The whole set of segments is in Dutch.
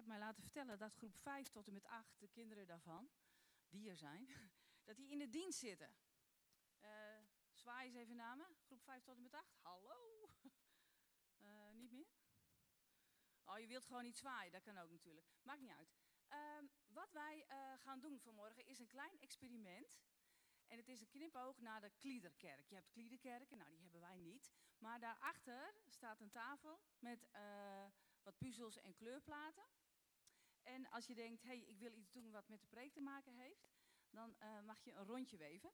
heb mij laten vertellen dat groep 5 tot en met 8, de kinderen daarvan, die er zijn, dat die in de dienst zitten. Uh, zwaai eens even naar me. Groep 5 tot en met 8. Hallo? Uh, niet meer? Oh, je wilt gewoon niet zwaaien, dat kan ook natuurlijk. Maakt niet uit. Uh, wat wij uh, gaan doen vanmorgen is een klein experiment. En het is een knipoog naar de Kliederkerk. Je hebt Kliederkerken, nou die hebben wij niet. Maar daarachter staat een tafel met wat puzzels en kleurplaten. En als je denkt, hé, hey, ik wil iets doen wat met de preek te maken heeft, dan uh, mag je een rondje weven.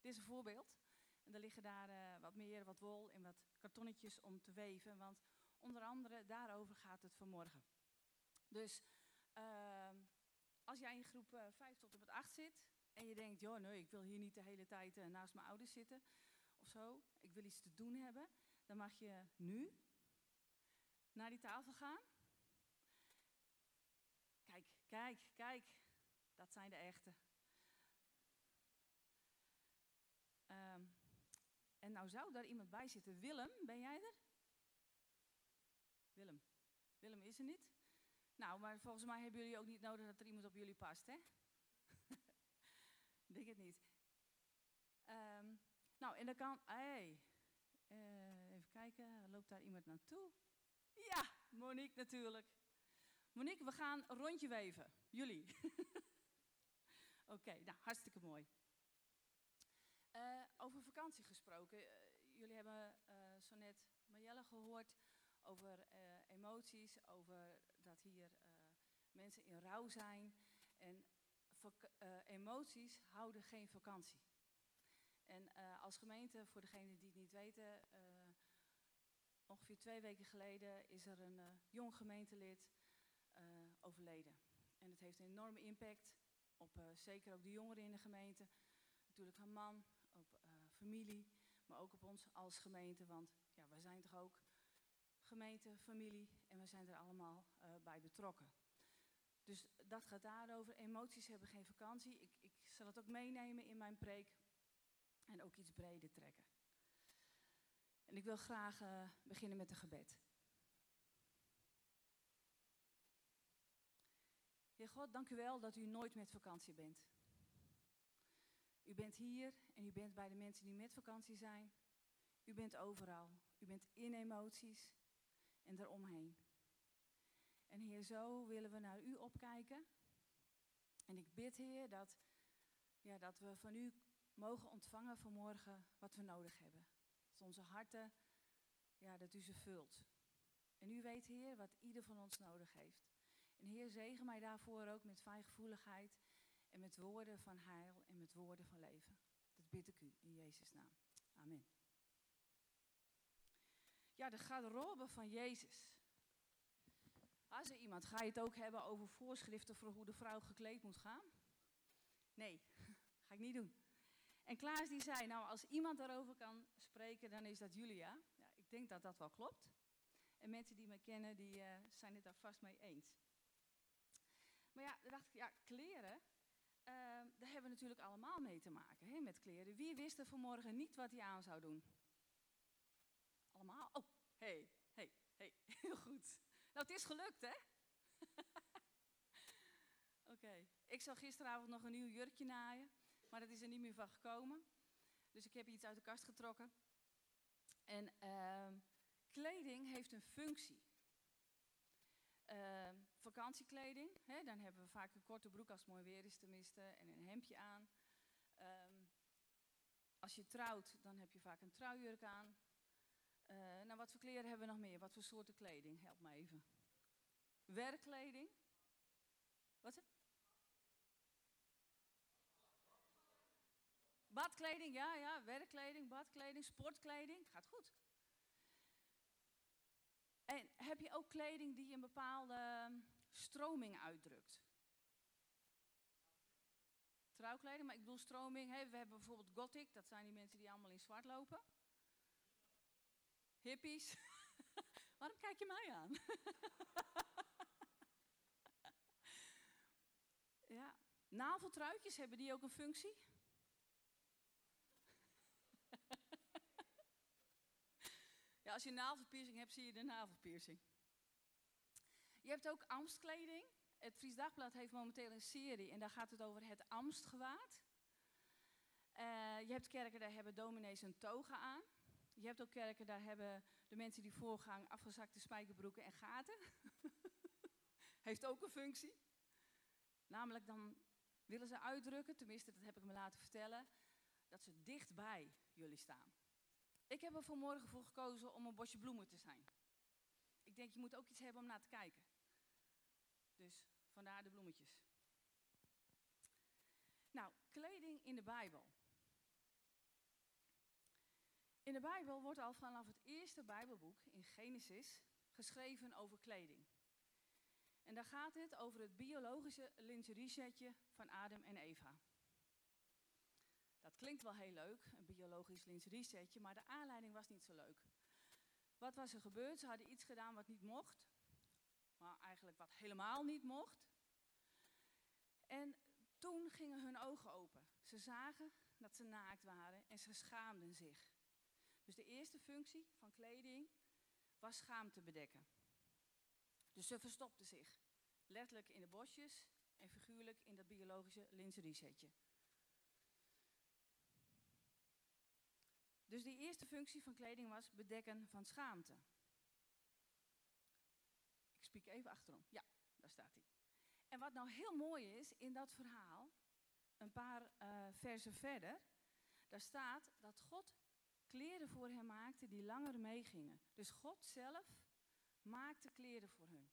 Dit is een voorbeeld. En er liggen daar uh, wat meer, wat wol en wat kartonnetjes om te weven. Want onder andere daarover gaat het vanmorgen. Dus uh, als jij in groep uh, 5 tot en met 8 zit en je denkt, joh, nee, ik wil hier niet de hele tijd naast mijn ouders zitten of zo. Ik wil iets te doen hebben. Dan mag je nu naar die tafel gaan. Kijk, kijk. Dat zijn de echte. Um, en nou zou daar iemand bij zitten. Willem, ben jij er? Willem. Willem is er niet. Nou, maar volgens mij hebben jullie ook niet nodig dat er iemand op jullie past, hè? Denk het niet. Um, nou, en dan kan... Hey, uh, even kijken, loopt daar iemand naartoe? Ja, Monique natuurlijk. Monique, we gaan een rondje weven. Jullie. Oké, nou, hartstikke mooi. Uh, over vakantie gesproken. Uh, jullie hebben uh, zo net Marjelle gehoord over emoties, over dat hier mensen in rouw zijn. En emoties houden geen vakantie. En als gemeente, voor degenen die het niet weten, ongeveer twee weken geleden is er een jong gemeentelid overleden. En het heeft een enorme impact op zeker ook de jongeren in de gemeente. Natuurlijk haar man, op uh, familie, maar ook op ons als gemeente. Want ja, wij zijn toch ook gemeente, familie en we zijn er allemaal uh, bij betrokken. Dus dat gaat daarover. Emoties hebben geen vakantie. Ik, ik zal het ook meenemen in mijn preek en ook iets breder trekken. En ik wil graag beginnen met een gebed. God, dank u wel dat u nooit met vakantie bent. U bent hier en u bent bij de mensen die met vakantie zijn. U bent overal. U bent in emoties en eromheen. En Heer, zo willen we naar u opkijken. En ik bid, Heer, dat, ja, dat we van u mogen ontvangen vanmorgen wat we nodig hebben. Dat onze harten, ja, dat u ze vult. En u weet, Heer, wat ieder van ons nodig heeft. En Heer, zegen mij daarvoor ook met fijngevoeligheid en met woorden van heil en met woorden van leven. Dat bid ik u in Jezus' naam. Amen. Ja, de garderobe van Jezus. Als er iemand, ga je het ook hebben over voorschriften voor hoe de vrouw gekleed moet gaan? Nee, ga ik niet doen. En Klaas die zei, nou als iemand daarover kan spreken, dan is dat Julia. Ja, ik denk dat dat wel klopt. En mensen die me kennen, die uh, zijn het daar vast mee eens. Maar ja, dan dacht ik, ja, kleren, uh, daar hebben we natuurlijk allemaal mee te maken, hè, met kleren. Wie wist er vanmorgen niet wat hij aan zou doen? Allemaal? Oh, hey, hey, hey, heel goed. Nou, het is gelukt, hè? Oké, ik zou gisteravond nog een nieuw jurkje naaien, maar dat is er niet meer van gekomen. Dus ik heb iets uit de kast getrokken. En uh, kleding heeft een functie. Uh, vakantiekleding, hè, dan hebben we vaak een korte broek als het mooi weer is tenminste en een hemdje aan. Um, als je trouwt, dan heb je vaak een trouwjurk aan. Uh, nou, wat voor kleren hebben we nog meer? Wat voor soorten kleding? Help me even. Werkkleding. Wat is het? Badkleding, ja, ja. Werkkleding, badkleding, sportkleding. Gaat goed. En heb je ook kleding die een bepaalde stroming uitdrukt? Trouwkleding, maar ik bedoel stroming. Hey, we hebben bijvoorbeeld gothic, dat zijn die mensen die allemaal in zwart lopen. Hippies. Waarom kijk je mij aan? ja. Naveltruitjes, hebben die ook een functie? Ja, als je een navelpiercing hebt, zie je de navelpiercing. Je hebt ook Amstkleding. Het Fries Dagblad heeft momenteel een serie en daar gaat het over het Amstgewaad. Uh, je hebt kerken, daar hebben dominees een toga aan. Je hebt ook kerken, daar hebben de mensen die voorgaan afgezakte spijkerbroeken en gaten. Heeft ook een functie. Namelijk dan willen ze uitdrukken, tenminste dat heb ik me laten vertellen, dat ze dichtbij jullie staan. Ik heb er vanmorgen voor gekozen om een bosje bloemen te zijn. Ik denk, je moet ook iets hebben om naar te kijken. Dus vandaar de bloemetjes. Nou, kleding in de Bijbel. In de Bijbel wordt al vanaf het eerste Bijbelboek in Genesis geschreven over kleding. En daar gaat het over het biologische lingeriesetje van Adam en Eva. Dat klinkt wel heel leuk, een biologisch lingeriesetje, maar de aanleiding was niet zo leuk. Wat was er gebeurd? Ze hadden iets gedaan wat niet mocht, maar eigenlijk wat helemaal niet mocht. En toen gingen hun ogen open. Ze zagen dat ze naakt waren en ze schaamden zich. Dus de eerste functie van kleding was schaamte bedekken. Dus ze verstopte zich. Letterlijk in de bosjes en figuurlijk in dat biologische lingeriesetje. Dus die eerste functie van kleding was bedekken van schaamte. Ik spiek even achterom. Ja, daar staat hij. En wat nou heel mooi is in dat verhaal, een paar uh, versen verder, daar staat dat God kleren voor hen maakte die langer meegingen. Dus God zelf maakte kleren voor hun.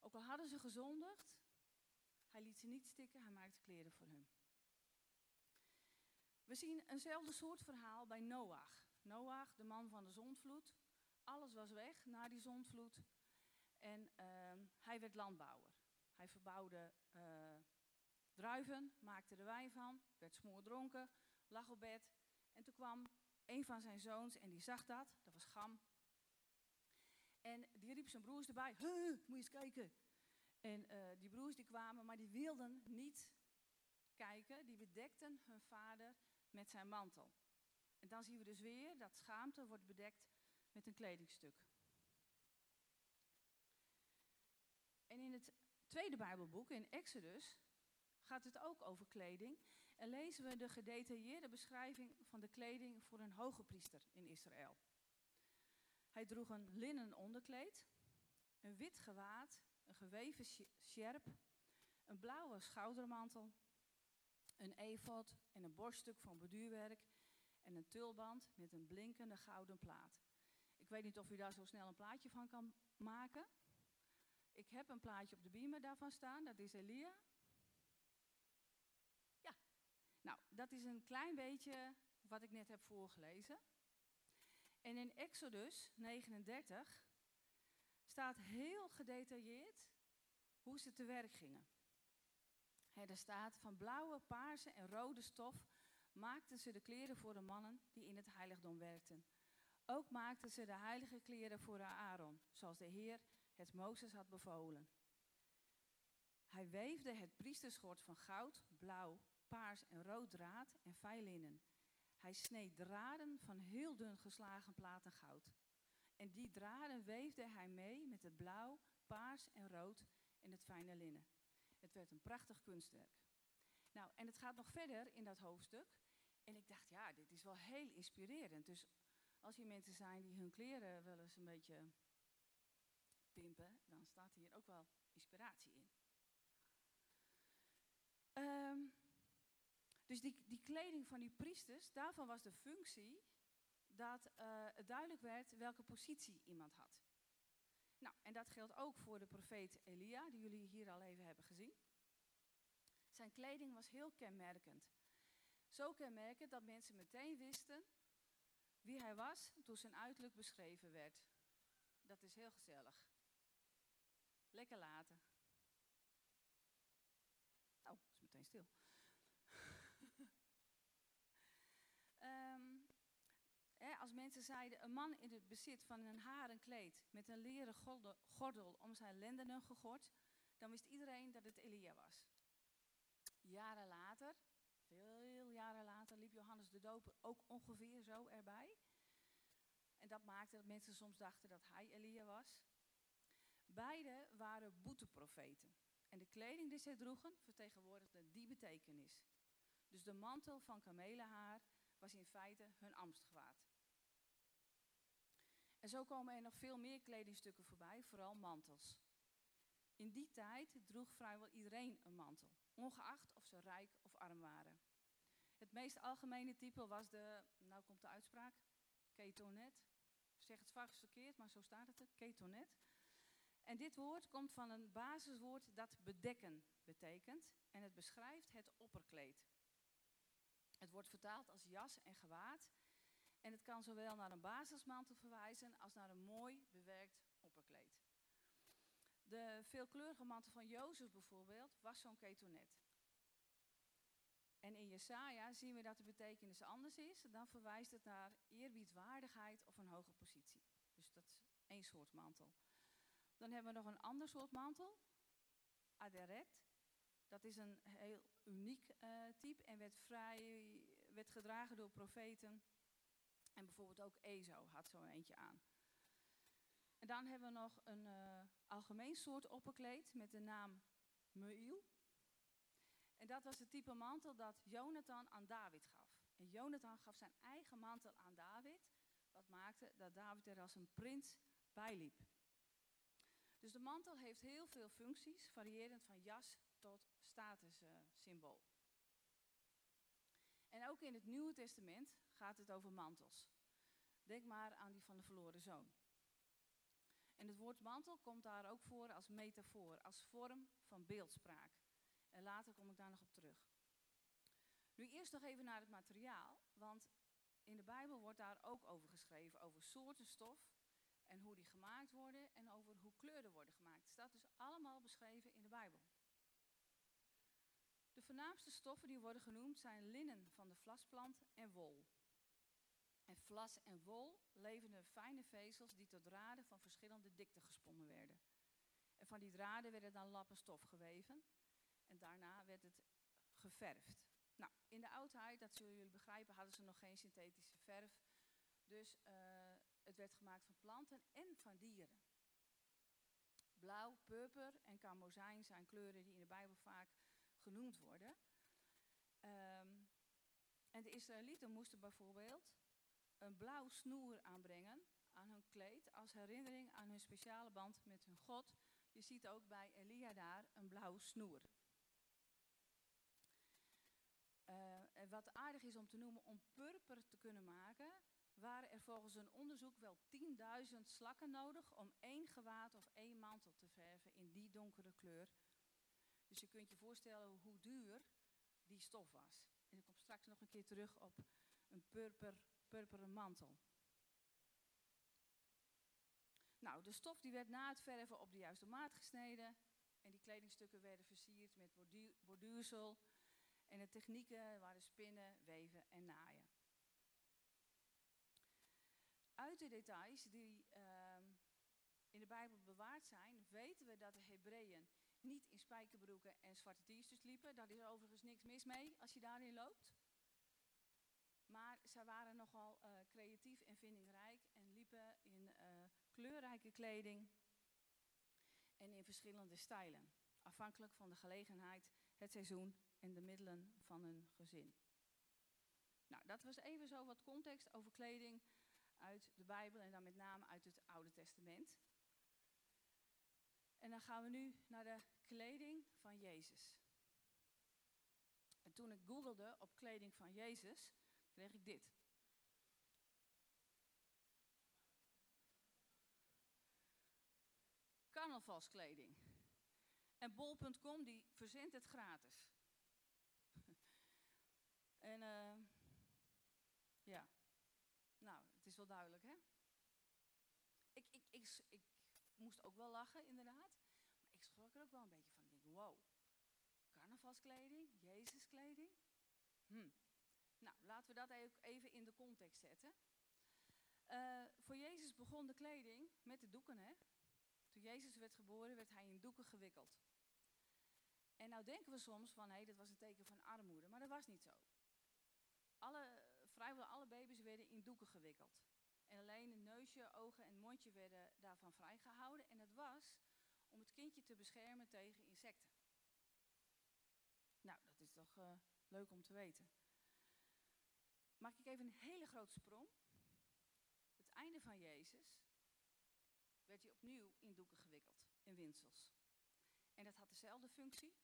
Ook al hadden ze gezondigd, hij liet ze niet stikken, hij maakte kleren voor hun. We zien eenzelfde soort verhaal bij Noach. Noach, de man van de zondvloed. Alles was weg na die zondvloed. En uh, hij werd landbouwer. Hij verbouwde uh, druiven, maakte er wijn van, werd smoordronken, lag op bed. En toen kwam een van zijn zoons en die zag dat, dat was Gam. En die riep zijn broers erbij, moet je eens kijken. En uh, die broers die kwamen, maar die wilden niet kijken. Die bedekten hun vader met zijn mantel. En dan zien we dus weer dat schaamte wordt bedekt met een kledingstuk. En in het tweede Bijbelboek, in Exodus, gaat het ook over kleding. En lezen we de gedetailleerde beschrijving van de kleding voor een hoge priester in Israël. Hij droeg een linnen onderkleed, een wit gewaad, een geweven sjerp, een blauwe schoudermantel, een efod en een borststuk van borduurwerk en een tulband met een blinkende gouden plaat. Ik weet niet of u daar zo snel een plaatje van kan maken. Ik heb een plaatje op de beamer daarvan staan, dat is Elia. Ja, nou, dat is een klein beetje wat ik net heb voorgelezen. En in Exodus 39 staat heel gedetailleerd hoe ze te werk gingen. er staat van blauwe, paarse en rode stof maakten ze de kleren voor de mannen die in het heiligdom werkten. Ook maakten ze de heilige kleren voor Aaron, zoals de Heer het Mozes had bevolen. Hij weefde het priesterschort van goud, blauw, paars en rood draad en fijn linnen. Hij sneed draden van heel dun geslagen platen goud. En die draden weefde hij mee met het blauw, paars en rood en het fijne linnen. Het werd een prachtig kunstwerk. Nou, en het gaat nog verder in dat hoofdstuk. En ik dacht, ja, dit is wel heel inspirerend. Dus als hier mensen zijn die hun kleren wel eens een beetje dan staat hier ook wel inspiratie in. Um, dus die, die kleding van die priesters, daarvan was de functie dat uh, het duidelijk werd welke positie iemand had. Nou, en dat geldt ook voor de profeet Elia, die jullie hier al even hebben gezien. Zijn kleding was heel kenmerkend. Zo kenmerkend dat mensen meteen wisten wie hij was toen zijn uiterlijk beschreven werd. Dat is heel gezellig. Lekker laten. Oh, is meteen stil. um, als mensen zeiden, een man in het bezit van een haren kleed met een leren gordel om zijn lendenen gegord, dan wist iedereen dat het Elia was. Jaren later, veel jaren later, liep Johannes de Doper ook ongeveer zo erbij. En dat maakte dat mensen soms dachten dat hij Elia was. Beide waren boeteprofeten. En de kleding die zij droegen vertegenwoordigde die betekenis. Dus de mantel van kamelenhaar was in feite hun ambtsgewaad. En zo komen er nog veel meer kledingstukken voorbij, vooral mantels. In die tijd droeg vrijwel iedereen een mantel, ongeacht of ze rijk of arm waren. Het meest algemene type was de, nou komt de uitspraak, ketonet. Ik zeg het vast verkeerd, maar zo staat het er, ketonet. En dit woord komt van een basiswoord dat bedekken betekent en het beschrijft het opperkleed. Het wordt vertaald als jas en gewaad en het kan zowel naar een basismantel verwijzen als naar een mooi bewerkt opperkleed. De veelkleurige mantel van Jozef bijvoorbeeld was zo'n ketonet. En in Jesaja zien we dat de betekenis anders is. Dan verwijst het naar eerbiedwaardigheid of een hoge positie. Dus dat is één soort mantel. Dan hebben we nog een ander soort mantel. Aderet. Dat is een heel uniek uh, type en werd, vrij, werd gedragen door profeten. En bijvoorbeeld ook Ezo had zo eentje aan. En dan hebben we nog een uh, algemeen soort opperkleed met de naam Meil. En dat was het type mantel dat Jonathan aan David gaf. En Jonathan gaf zijn eigen mantel aan David, wat maakte dat David er als een prins bij liep. Dus de mantel heeft heel veel functies, variërend van jas tot statussymbool. en ook in het Nieuwe Testament gaat het over mantels. Denk maar aan die van de verloren zoon. En het woord mantel komt daar ook voor als metafoor, als vorm van beeldspraak. En later kom ik daar nog op terug. Nu eerst nog even naar het materiaal, want in de Bijbel wordt daar ook over geschreven, over soorten stof en hoe die gemaakt worden en over hoe kleuren worden gemaakt. Het staat dus allemaal beschreven in de Bijbel. De voornaamste stoffen die worden genoemd zijn linnen van de vlasplant en wol. En vlas en wol leverden fijne vezels die tot draden van verschillende dikte gesponnen werden. En van die draden werden dan lappen stof geweven en daarna werd het geverfd. Nou, in de oudheid, dat zullen jullie begrijpen, hadden ze nog geen synthetische verf. Dus uh, het werd gemaakt van planten en van dieren. Blauw, purper en karmozijn zijn kleuren die in de Bijbel vaak genoemd worden. Um, en de Israëlieten moesten bijvoorbeeld een blauw snoer aanbrengen aan hun kleed als herinnering aan hun speciale band met hun God. Je ziet ook bij Elia daar een blauwe snoer. Uh, wat aardig is om te noemen, om purper te kunnen maken, waren er volgens een onderzoek wel 10.000 slakken nodig om één gewaad of één mantel te verven in die donkere kleur. Dus je kunt je voorstellen hoe duur die stof was. En ik kom straks nog een keer terug op een purper, purperen mantel. Nou, de stof die werd na het verven op de juiste maat gesneden. En die kledingstukken werden versierd met borduursel. En de technieken waren spinnen, weven en naaien. Uit de details die uh, in de Bijbel bewaard zijn, weten we dat de Hebreeën niet in spijkerbroeken en zwarte t-shirts liepen. Daar is overigens niks mis mee als je daarin loopt. Maar zij waren nogal uh, creatief en vindingrijk en liepen in uh, kleurrijke kleding en in verschillende stijlen. Afhankelijk van de gelegenheid, het seizoen en de middelen van hun gezin. Nou, dat was even zo wat context over kleding uit de Bijbel en dan met name uit het Oude Testament. En dan gaan we nu naar de kleding van Jezus. En toen ik googelde op kleding van Jezus, kreeg ik dit. Carnavalskleding. En bol.com die verzendt het gratis. en uh, ja, nou, het is wel duidelijk, hè? Ik, ik, ik, ik moest ook wel lachen, inderdaad. Maar ik schrok er ook wel een beetje van. Ik wow, carnavalskleding, Jezuskleding. Hm. Nou, laten we dat even in de context zetten. Uh, voor Jezus begon de kleding met de doeken, hè? Toen Jezus werd geboren, werd hij in doeken gewikkeld. En nou denken we soms van, hé, hey, dat was een teken van armoede, maar dat was niet zo. Alle, vrijwel alle baby's werden in doeken gewikkeld. En alleen een neusje, ogen en mondje werden daarvan vrijgehouden. En dat was om het kindje te beschermen tegen insecten. Nou, dat is toch uh, leuk om te weten. Maak ik even een hele grote sprong. Het einde van Jezus werd hij opnieuw in doeken gewikkeld, in winsels. En dat had dezelfde functie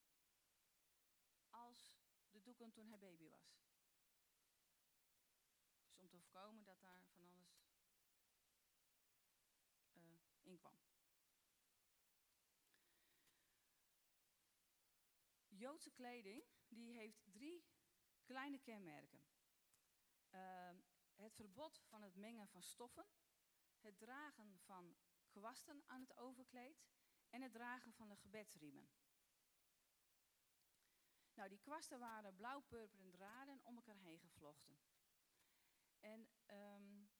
als de doeken toen hij baby was. Te voorkomen dat daar van alles uh, in kwam. Joodse kleding die heeft drie kleine kenmerken. Uh, het verbod van het mengen van stoffen, het dragen van kwasten aan het overkleed en het dragen van de gebedsriemen. Nou, die kwasten waren blauw-purperen draden om elkaar heen gevlochten. En um,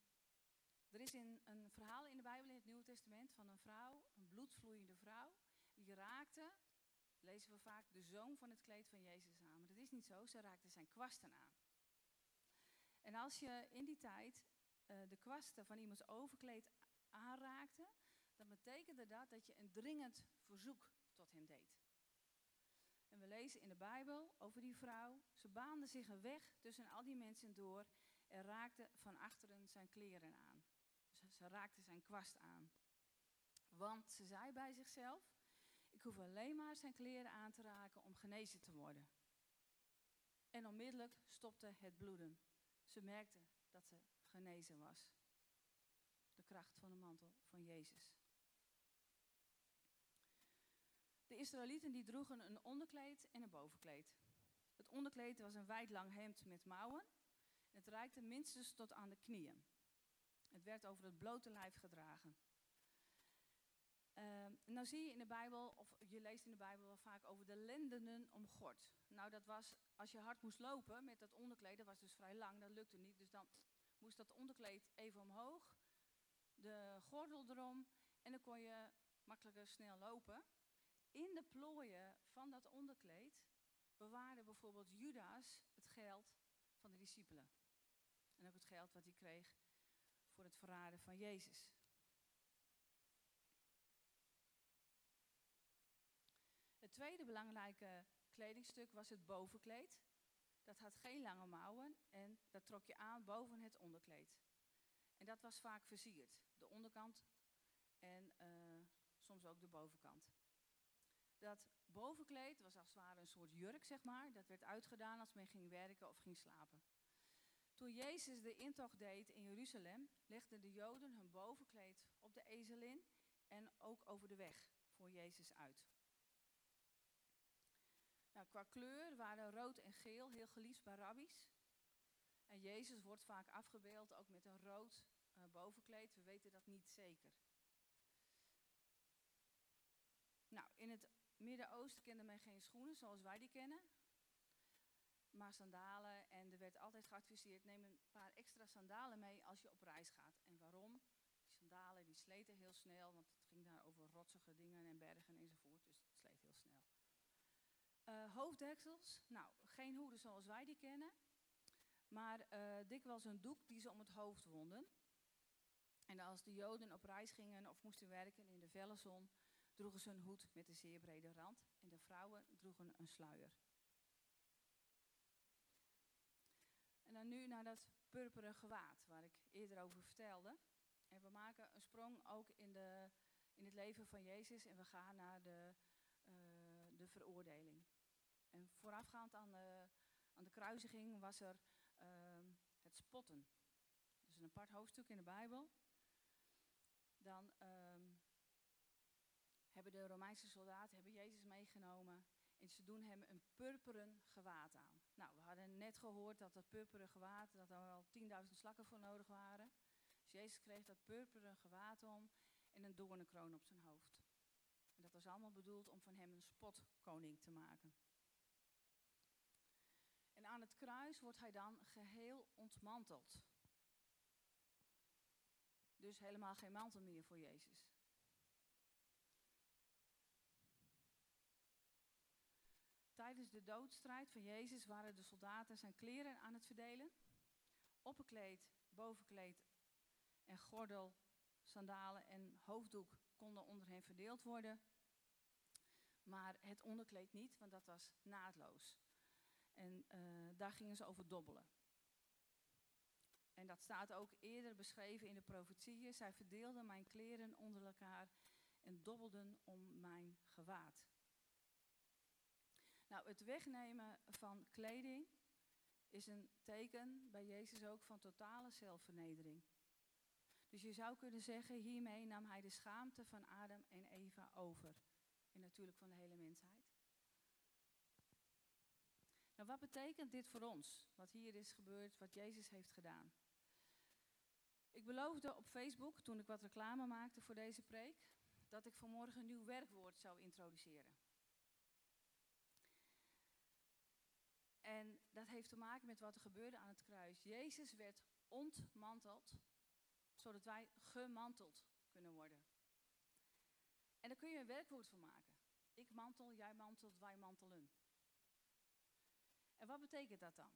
er is in een verhaal in de Bijbel, in het Nieuwe Testament, van een vrouw, een bloedvloeiende vrouw, die raakte, lezen we vaak, de zoom van het kleed van Jezus aan. Maar dat is niet zo, ze raakte zijn kwasten aan. En als je in die tijd uh, de kwasten van iemands overkleed aanraakte, dan betekende dat dat je een dringend verzoek tot hem deed. En we lezen in de Bijbel over die vrouw. Ze baande zich een weg tussen al die mensen door en raakte van achteren zijn kleren aan. Ze, raakte zijn kwast aan. Want ze zei bij zichzelf: Ik hoef alleen maar zijn kleren aan te raken om genezen te worden. En onmiddellijk stopte het bloeden. Ze merkte dat ze genezen was. De kracht van de mantel van Jezus. De Israëlieten die droegen een onderkleed en een bovenkleed. Het onderkleed was een wijd lang hemd met mouwen. Het reikte minstens tot aan de knieën. Het werd over het blote lijf gedragen. Nou zie je in de Bijbel, of je leest in de Bijbel wel vaak over de lendenen om gort. Nou, dat was als je hard moest lopen met dat onderkleed, dat was dus vrij lang, dat lukte niet. Dus dan moest dat onderkleed even omhoog, de gordel erom en dan kon je makkelijker snel lopen. In de plooien van dat onderkleed bewaarde bijvoorbeeld Judas het geld van de discipelen. En ook het geld wat hij kreeg voor het verraden van Jezus. Het tweede belangrijke kledingstuk was het bovenkleed. Dat had geen lange mouwen en dat trok je aan boven het onderkleed. En dat was vaak versierd, de onderkant en uh, soms ook de bovenkant. Dat bovenkleed was als het ware een soort jurk, zeg maar. Dat werd uitgedaan als men ging werken of ging slapen. Toen Jezus de intocht deed in Jeruzalem, legden de Joden hun bovenkleed op de ezelin en ook over de weg voor Jezus uit. Nou, qua kleur waren rood en geel heel geliefd bij rabbies. En Jezus wordt vaak afgebeeld ook met een rood uh, bovenkleed. We weten dat niet zeker. Nou, in het Midden-Oosten kende men geen schoenen zoals wij die kennen. Maar sandalen. En er werd altijd geadviseerd, neem een paar extra sandalen mee als je op reis gaat. En waarom? Die sandalen die sleten heel snel, want het ging daar over rotsige dingen en bergen enzovoort. Dus het sleet heel snel. Uh, hoofddeksels, nou, geen hoeden zoals wij die kennen. Maar uh, dikwijls een doek die ze om het hoofd wonden. En als de Joden op reis gingen of moesten werken in de felle zon, droegen ze een hoed met een zeer brede rand en de vrouwen droegen een sluier. En dan nu naar dat purperen gewaad waar ik eerder over vertelde. En we maken een sprong ook in, de, in het leven van Jezus en we gaan naar de, uh, de veroordeling. En voorafgaand aan de, aan de kruisiging was er uh, het spotten. Dus een apart hoofdstuk in de Bijbel. Dan uh, hebben de Romeinse soldaten hebben Jezus meegenomen en ze doen hem een purperen gewaad aan. Nou, we hadden net gehoord dat dat purperen gewaad, dat er al 10.000 slakken voor nodig waren. Dus Jezus kreeg dat purperen gewaad om en een doornenkroon op zijn hoofd. En dat was allemaal bedoeld om van hem een spotkoning te maken. En aan het kruis wordt hij dan geheel ontmanteld. Dus helemaal geen mantel meer voor Jezus. Tijdens de doodstrijd van Jezus waren de soldaten zijn kleren aan het verdelen. Opperkleed, bovenkleed en gordel, sandalen en hoofddoek konden onder hen verdeeld worden. Maar het onderkleed niet, want dat was naadloos. En eh, daar gingen ze over dobbelen. En dat staat ook eerder beschreven in de profetieën. Zij verdeelden mijn kleren onder elkaar en dobbelden om mijn gewaad. Nou, het wegnemen van kleding is een teken bij Jezus ook van totale zelfvernedering. Dus je zou kunnen zeggen, hiermee nam hij de schaamte van Adam en Eva over. En natuurlijk van de hele mensheid. Nou, wat betekent dit voor ons? Wat hier is gebeurd, wat Jezus heeft gedaan. Ik beloofde op Facebook, toen ik wat reclame maakte voor deze preek, dat ik vanmorgen een nieuw werkwoord zou introduceren. En dat heeft te maken met wat er gebeurde aan het kruis. Jezus werd ontmanteld, zodat wij gemanteld kunnen worden. En daar kun je een werkwoord van maken. Ik mantel, jij mantelt, wij mantelen. En wat betekent dat dan?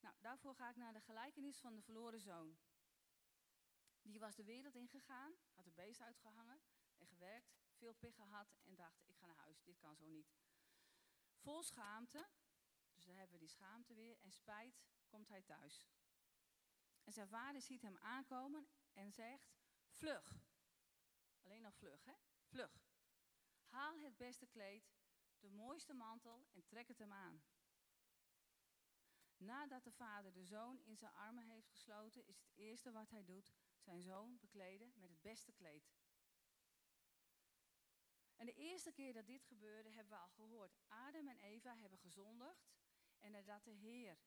Nou, daarvoor ga ik naar de gelijkenis van de verloren zoon. Die was de wereld ingegaan, had een beest uitgehangen en gewerkt, veel pech gehad en dacht, ik ga naar huis, dit kan zo niet. Vol schaamte, dus daar hebben we die schaamte weer, en spijt komt hij thuis. En zijn vader ziet hem aankomen en zegt, vlug. Alleen nog vlug, hè? Vlug. Haal het beste kleed, de mooiste mantel en trek het hem aan. Nadat de vader de zoon in zijn armen heeft gesloten, is het eerste wat hij doet zijn zoon bekleden met het beste kleed. En de eerste keer dat dit gebeurde, hebben we al gehoord. Adam en Eva hebben gezondigd. En nadat de Heer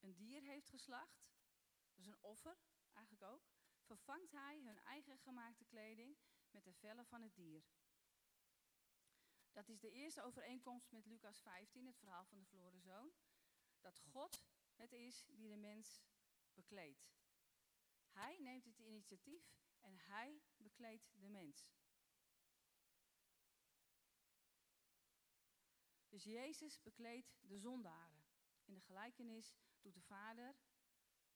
een dier heeft geslacht, dus een offer eigenlijk ook, vervangt hij hun eigen gemaakte kleding met de vellen van het dier. Dat is de eerste overeenkomst met Lucas 15, het verhaal van de verloren zoon. Dat God het is die de mens bekleedt. Hij neemt het initiatief en hij bekleedt de mens. Dus Jezus bekleedt de zondaren. In de gelijkenis doet de vader,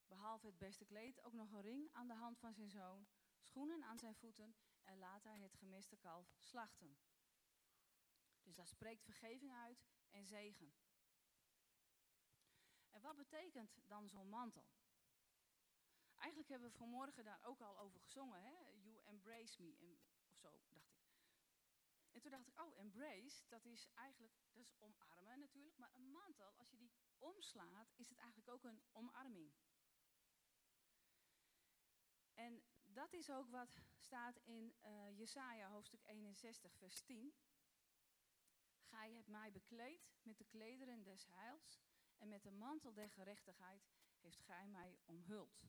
behalve het beste kleed, ook nog een ring aan de hand van zijn zoon, schoenen aan zijn voeten en laat hij het gemeste kalf slachten. Dus dat spreekt vergeving uit en zegen. En wat betekent dan zo'n mantel? Eigenlijk hebben we vanmorgen daar ook al over gezongen, hè? You embrace me, en, of zo. En toen dacht ik, oh, embrace, dat is eigenlijk, dat is omarmen natuurlijk, maar een mantel, als je die omslaat, is het eigenlijk ook een omarming. En dat is ook wat staat in uh, Jesaja hoofdstuk 61, vers 10. Gij hebt mij bekleed met de klederen des heils en met de mantel der gerechtigheid heeft gij mij omhuld.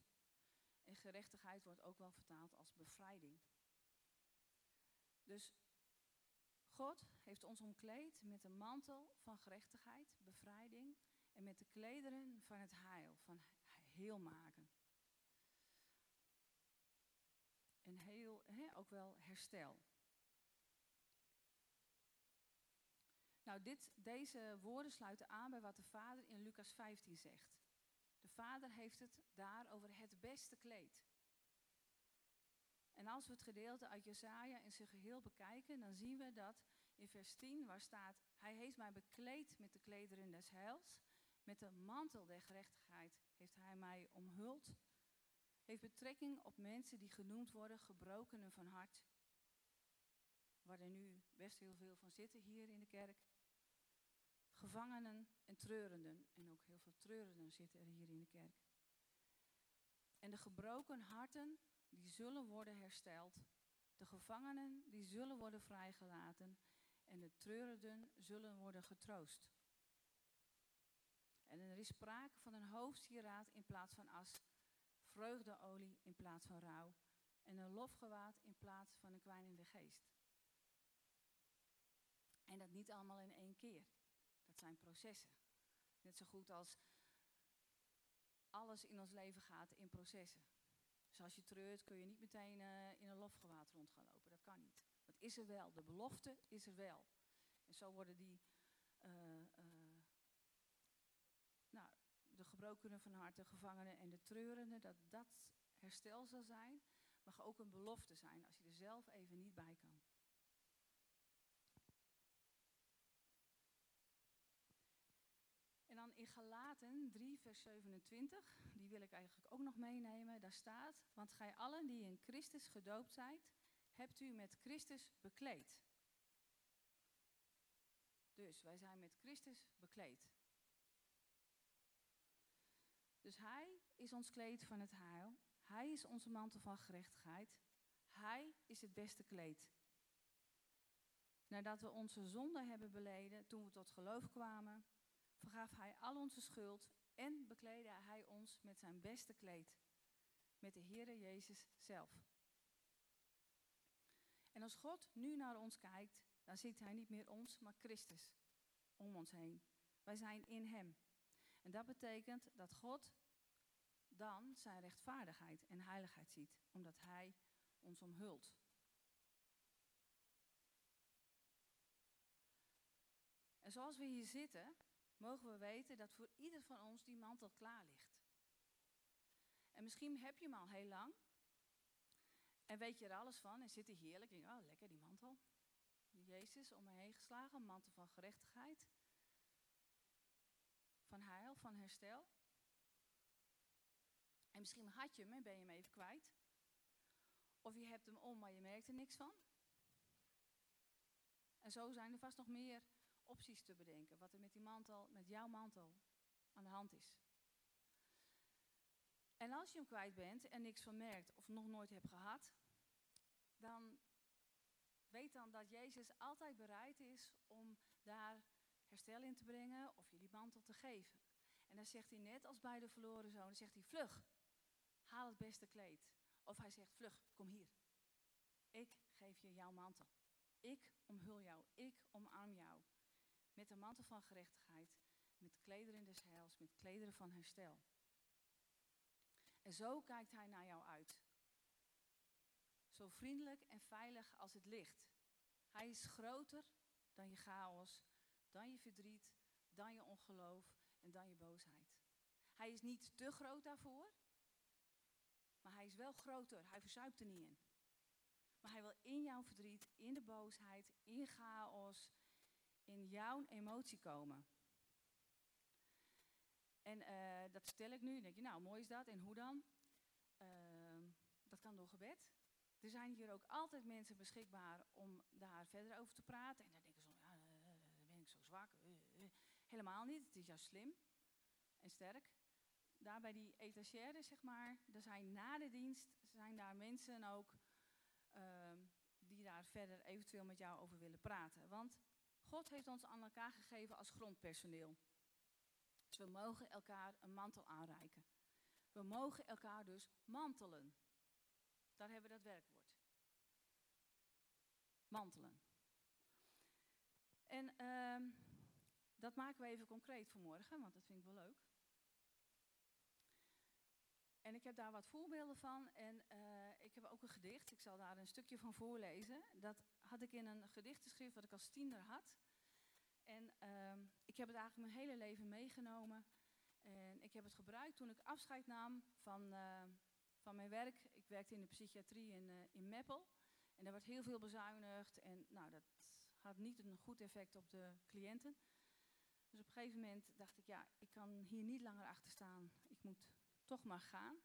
En gerechtigheid wordt ook wel vertaald als bevrijding. Dus God heeft ons omkleed met een mantel van gerechtigheid, bevrijding en met de klederen van het heil, van heel maken. En heel, ook wel herstel. Nou, dit, deze woorden sluiten aan bij wat de vader in Lucas 15 zegt. De vader heeft het daar over het beste kleed. En als we het gedeelte uit Jesaja in zijn geheel bekijken, dan zien we dat in vers 10 waar staat, hij heeft mij bekleed met de klederen des heils, met de mantel der gerechtigheid heeft hij mij omhuld, heeft betrekking op mensen die genoemd worden gebrokenen van hart, waar er nu best heel veel van zitten hier in de kerk. Gevangenen en treurenden, en ook heel veel treurenden zitten er hier in de kerk. En de gebroken harten, die zullen worden hersteld. De gevangenen, die zullen worden vrijgelaten. En de treurenden zullen worden getroost. En er is sprake van een hoofdsieraad in plaats van as, vreugdeolie in plaats van rouw en een lofgewaad in plaats van een kwijnende geest. En dat niet allemaal in één keer. Dat zijn processen. Net zo goed als alles in ons leven gaat in processen. Dus als je treurt kun je niet meteen uh, in een lofgewaad rond gaan lopen. Dat kan niet. Dat is er wel. De belofte is er wel. En zo worden die, uh, uh, nou, de gebrokenen van hart, de gevangenen en de treurenden, dat dat herstel zal zijn, mag ook een belofte zijn als je er zelf even niet bij kan. In Galaten 3, vers 27. Die wil ik eigenlijk ook nog meenemen. Daar staat: Want gij allen die in Christus gedoopt zijt, hebt u met Christus bekleed. Dus wij zijn met Christus bekleed. Dus Hij is ons kleed van het heil. Hij is onze mantel van gerechtigheid. Hij is het beste kleed. Nadat we onze zonde hebben beleden toen we tot geloof kwamen, vergaf Hij al onze schuld en bekleedde Hij ons met zijn beste kleed, met de Heere Jezus zelf. En als God nu naar ons kijkt, dan ziet Hij niet meer ons, maar Christus om ons heen. Wij zijn in Hem. En dat betekent dat God dan zijn rechtvaardigheid en heiligheid ziet, omdat Hij ons omhult. En zoals we hier zitten, mogen we weten dat voor ieder van ons die mantel klaar ligt. En misschien heb je hem al heel lang. En weet je er alles van en zit er heerlijk. En oh, lekker die mantel. Jezus om me heen geslagen, een mantel van gerechtigheid. Van heil, van herstel. En misschien had je hem en ben je hem even kwijt. Of je hebt hem om, maar je merkt er niks van. En zo zijn er vast nog meer opties te bedenken. Wat er met die mantel, met jouw mantel, aan de hand is. En als je hem kwijt bent en niks van merkt of nog nooit hebt gehad, dan weet dan dat Jezus altijd bereid is om daar herstel in te brengen of je die mantel te geven. En dan zegt hij net als bij de verloren zoon, zegt hij vlug, haal het beste kleed. Of hij zegt vlug, kom hier. Ik geef je jouw mantel. Ik omhul jou, ik omarm jou. Met een mantel van gerechtigheid, met klederen des heils, met klederen van herstel. En zo kijkt hij naar jou uit. Zo vriendelijk en veilig als het licht. Hij is groter dan je chaos, dan je verdriet, dan je ongeloof en dan je boosheid. Hij is niet te groot daarvoor, maar hij is wel groter. Hij verzuipt er niet in. Maar hij wil in jouw verdriet, in de boosheid, in chaos, in jouw emotie komen. En uh, dat stel ik nu. Dan denk je, nou, mooi is dat. En hoe dan? Uh, dat kan door gebed. Er zijn hier ook altijd mensen beschikbaar om daar verder over te praten. En dan denken ze, ja, uh, dan ben ik zo zwak. Helemaal niet. Het is juist slim en sterk. Daar bij die etagère, zeg maar, er zijn na de dienst zijn daar mensen ook ehm, die daar verder eventueel met jou over willen praten. Want God heeft ons aan elkaar gegeven als grondpersoneel. Dus we mogen elkaar een mantel aanreiken. We mogen elkaar dus mantelen. Daar hebben we dat werkwoord. Mantelen. En uh, dat maken we even concreet vanmorgen, want dat vind ik wel leuk. En ik heb daar wat voorbeelden van. En uh, ik heb ook een gedicht. Ik zal daar een stukje van voorlezen. Dat had ik in een gedichtenschrift wat ik als tiener had. En uh, ik heb het eigenlijk mijn hele leven meegenomen. En ik heb het gebruikt toen ik afscheid nam van, uh, van mijn werk. Ik werkte in de psychiatrie in, uh, in Meppel. En daar werd heel veel bezuinigd. En nou, dat had niet een goed effect op de cliënten. Dus op een gegeven moment dacht ik, ja, ik kan hier niet langer achter staan. Ik moet toch maar gaan.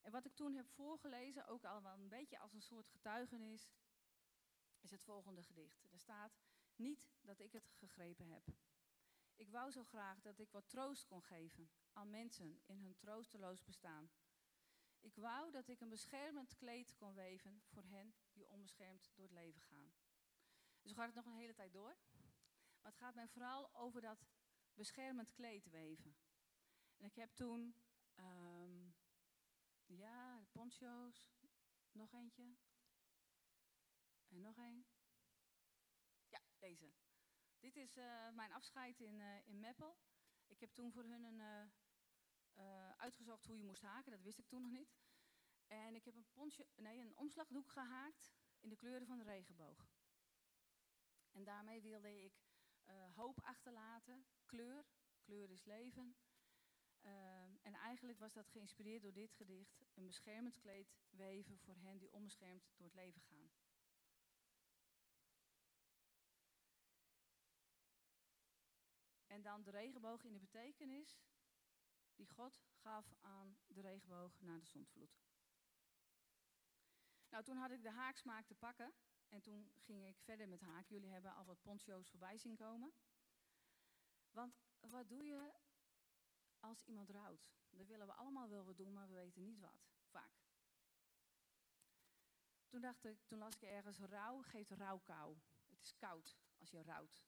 En wat ik toen heb voorgelezen, ook al wel een beetje als een soort getuigenis, is het volgende gedicht. Er staat, niet dat ik het gegrepen heb. Ik wou zo graag dat ik wat troost kon geven aan mensen in hun troosteloos bestaan. Ik wou dat ik een beschermend kleed kon weven voor hen die onbeschermd door het leven gaan. Dus gaat het nog een hele tijd door. Maar het gaat mij vooral over dat beschermend kleed weven. En ik heb toen Um, ja, poncho's. Nog eentje. En nog één. Ja, deze. Dit is uh, mijn afscheid in, uh, in Meppel. Ik heb toen voor hun een, uh, uitgezocht hoe je moest haken. Dat wist ik toen nog niet. En ik heb een, nee, een omslagdoek gehaakt in de kleuren van de regenboog. En daarmee wilde ik hoop achterlaten. Kleur. Kleur is leven. En eigenlijk was dat geïnspireerd door dit gedicht: een beschermend kleed weven voor hen die onbeschermd door het leven gaan. En dan de regenboog in de betekenis die God gaf aan de regenboog na de zondvloed. Nou, toen had ik de haaksmaak te pakken en toen ging ik verder met haak. Jullie hebben al wat poncho's voorbij zien komen. Want wat doe je als iemand rouwt? Dat willen we allemaal wel wat doen, maar we weten niet wat, vaak. Toen dacht ik, toen las ik ergens, rouw geeft rouwkou. Het is koud als je rouwt.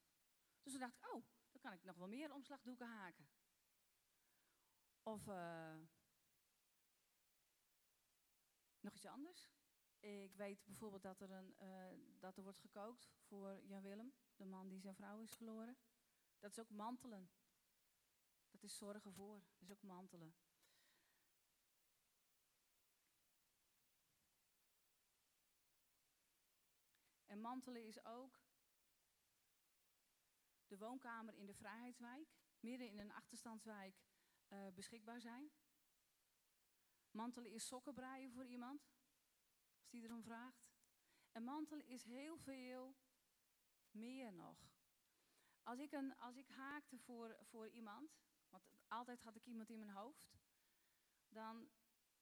Dus toen dacht ik, oh, kan ik nog wel meer omslagdoeken haken. Of uh, nog iets anders. Ik weet bijvoorbeeld dat er, een, uh, dat er wordt gekookt voor Jan Willem, de man die zijn vrouw is verloren. Dat is ook mantelen. Dat is zorgen voor. Dat is ook mantelen. En mantelen is ook de woonkamer in de Vrijheidswijk, midden in een achterstandswijk, uh, beschikbaar zijn. Mantelen is sokken breien voor iemand, als die erom vraagt. En mantelen is heel veel meer nog. Als ik, een, als ik haakte voor, voor iemand, want altijd had ik iemand in mijn hoofd, dan,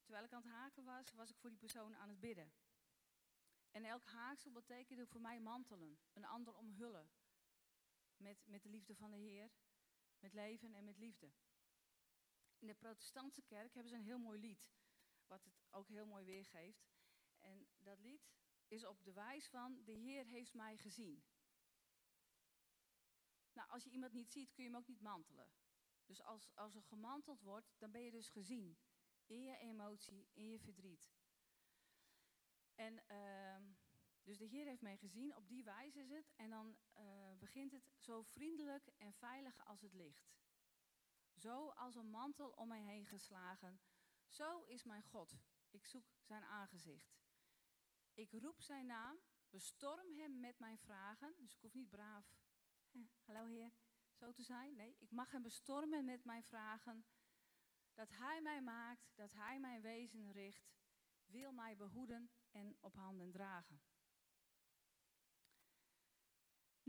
terwijl ik aan het haken was, was ik voor die persoon aan het bidden. En elk haaksel betekende voor mij mantelen, een ander omhullen. Met, met de liefde van de Heer, met leven en met liefde. In de protestantse kerk hebben ze een heel mooi lied, wat het ook heel mooi weergeeft. En dat lied is op de wijs van, de Heer heeft mij gezien. Nou, als je iemand niet ziet, kun je hem ook niet mantelen. Dus als, als er gemanteld wordt, dan ben je dus gezien. In je emotie, in je verdriet. En uh, dus de Heer heeft mij gezien, op die wijze is het. En dan uh, begint het zo vriendelijk en veilig als het licht. Zo als een mantel om mij heen geslagen. Zo is mijn God. Ik zoek zijn aangezicht. Ik roep zijn naam, bestorm hem met mijn vragen. Dus ik hoef niet braaf, eh, hallo Heer, zo te zijn. Nee, ik mag hem bestormen met mijn vragen. Dat hij mij maakt, dat hij mijn wezen richt, wil mij behoeden en op handen dragen.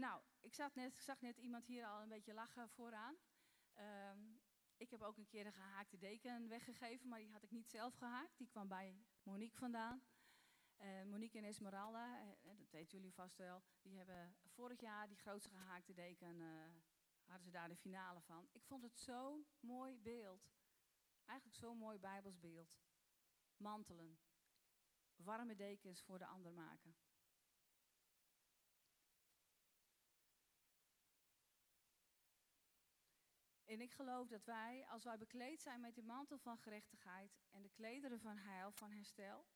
Nou, ik, net, zag net iemand hier al een beetje lachen vooraan. Um, ik heb ook een keer een gehaakte deken weggegeven, maar die had ik niet zelf gehaakt. Die kwam bij Monique vandaan. Uh, Monique en Esmeralda, uh, dat weten jullie vast wel, die hebben vorig jaar die grootste gehaakte deken, hadden ze daar de finale van. Ik vond het zo'n mooi beeld. Eigenlijk zo'n mooi Bijbels beeld. Mantelen warme dekens voor de ander maken. En ik geloof dat wij, als wij bekleed zijn met de mantel van gerechtigheid en de klederen van heil, van herstel,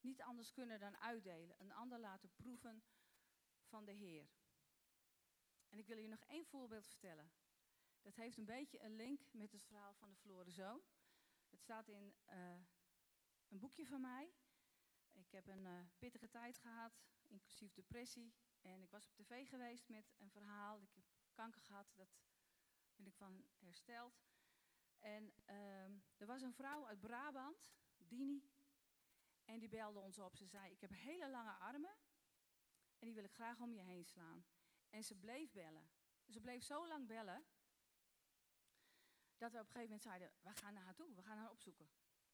niet anders kunnen dan uitdelen, een ander laten proeven van de Heer. En ik wil je nog één voorbeeld vertellen. Dat heeft een beetje een link met het verhaal van de verloren zoon. Het staat in uh, een boekje van mij. Ik heb een uh, pittige tijd gehad, inclusief depressie. En ik was op tv geweest met een verhaal. Ik heb kanker gehad, dat ben ik van hersteld. En uh, er was een vrouw uit Brabant, Dini. En die belde ons op. Ze zei, ik heb hele lange armen. En die wil ik graag om je heen slaan. En ze bleef bellen. Ze bleef zo lang bellen. Dat we op een gegeven moment zeiden, we gaan naar haar toe. We gaan haar opzoeken.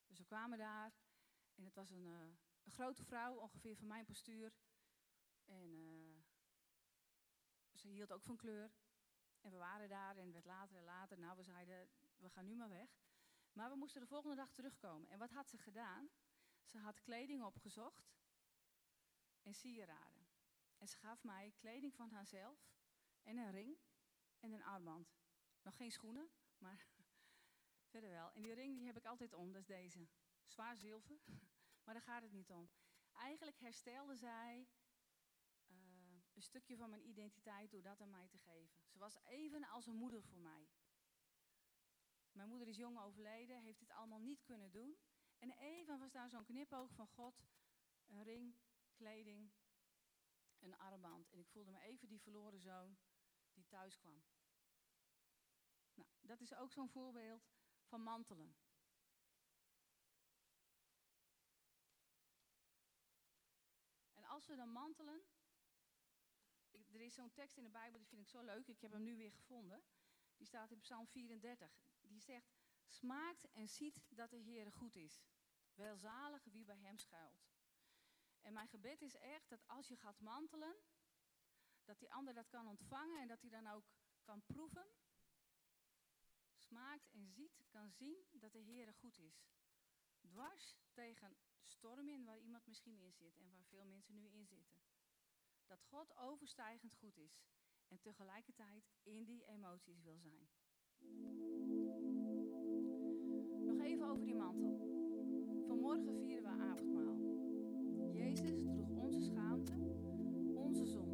Dus we kwamen daar. En het was een, uh, een grote vrouw, ongeveer van mijn postuur. En uh, ze hield ook van kleur. En we waren daar en werd later en later. Nou, we zeiden, we gaan nu maar weg. Maar we moesten de volgende dag terugkomen. En wat had ze gedaan? Ze had kleding opgezocht en sieraden. En ze gaf mij kleding van haarzelf en een ring en een armband. Nog geen schoenen, maar verder wel. En die ring die heb ik altijd om, dat is deze. Zwaar zilver. Maar daar gaat het niet om. Eigenlijk herstelde zij een stukje van mijn identiteit door dat aan mij te geven. Ze was even als een moeder voor mij. Mijn moeder is jong overleden, heeft dit allemaal niet kunnen doen. En even was daar zo'n knipoog van God, een ring, kleding, een armband. En ik voelde me even die verloren zoon die thuis kwam. Nou, dat is ook zo'n voorbeeld van mantelen. als we dan mantelen, er is zo'n tekst in de Bijbel, die vind ik zo leuk. Ik heb hem nu weer gevonden. Die staat in Psalm 34. Die zegt, smaakt en ziet dat de Heer goed is. Welzalig wie bij hem schuilt. En mijn gebed is echt dat als je gaat mantelen, dat die ander dat kan ontvangen en dat hij dan ook kan proeven. Smaakt en ziet, kan zien dat de Heer goed is. Dwars tegen storm in waar iemand misschien in zit en waar veel mensen nu in zitten dat God overstijgend goed is en tegelijkertijd in die emoties wil zijn. Nog even over die mantel. Vanmorgen vieren we avondmaal. Jezus droeg onze schaamte, onze zonde.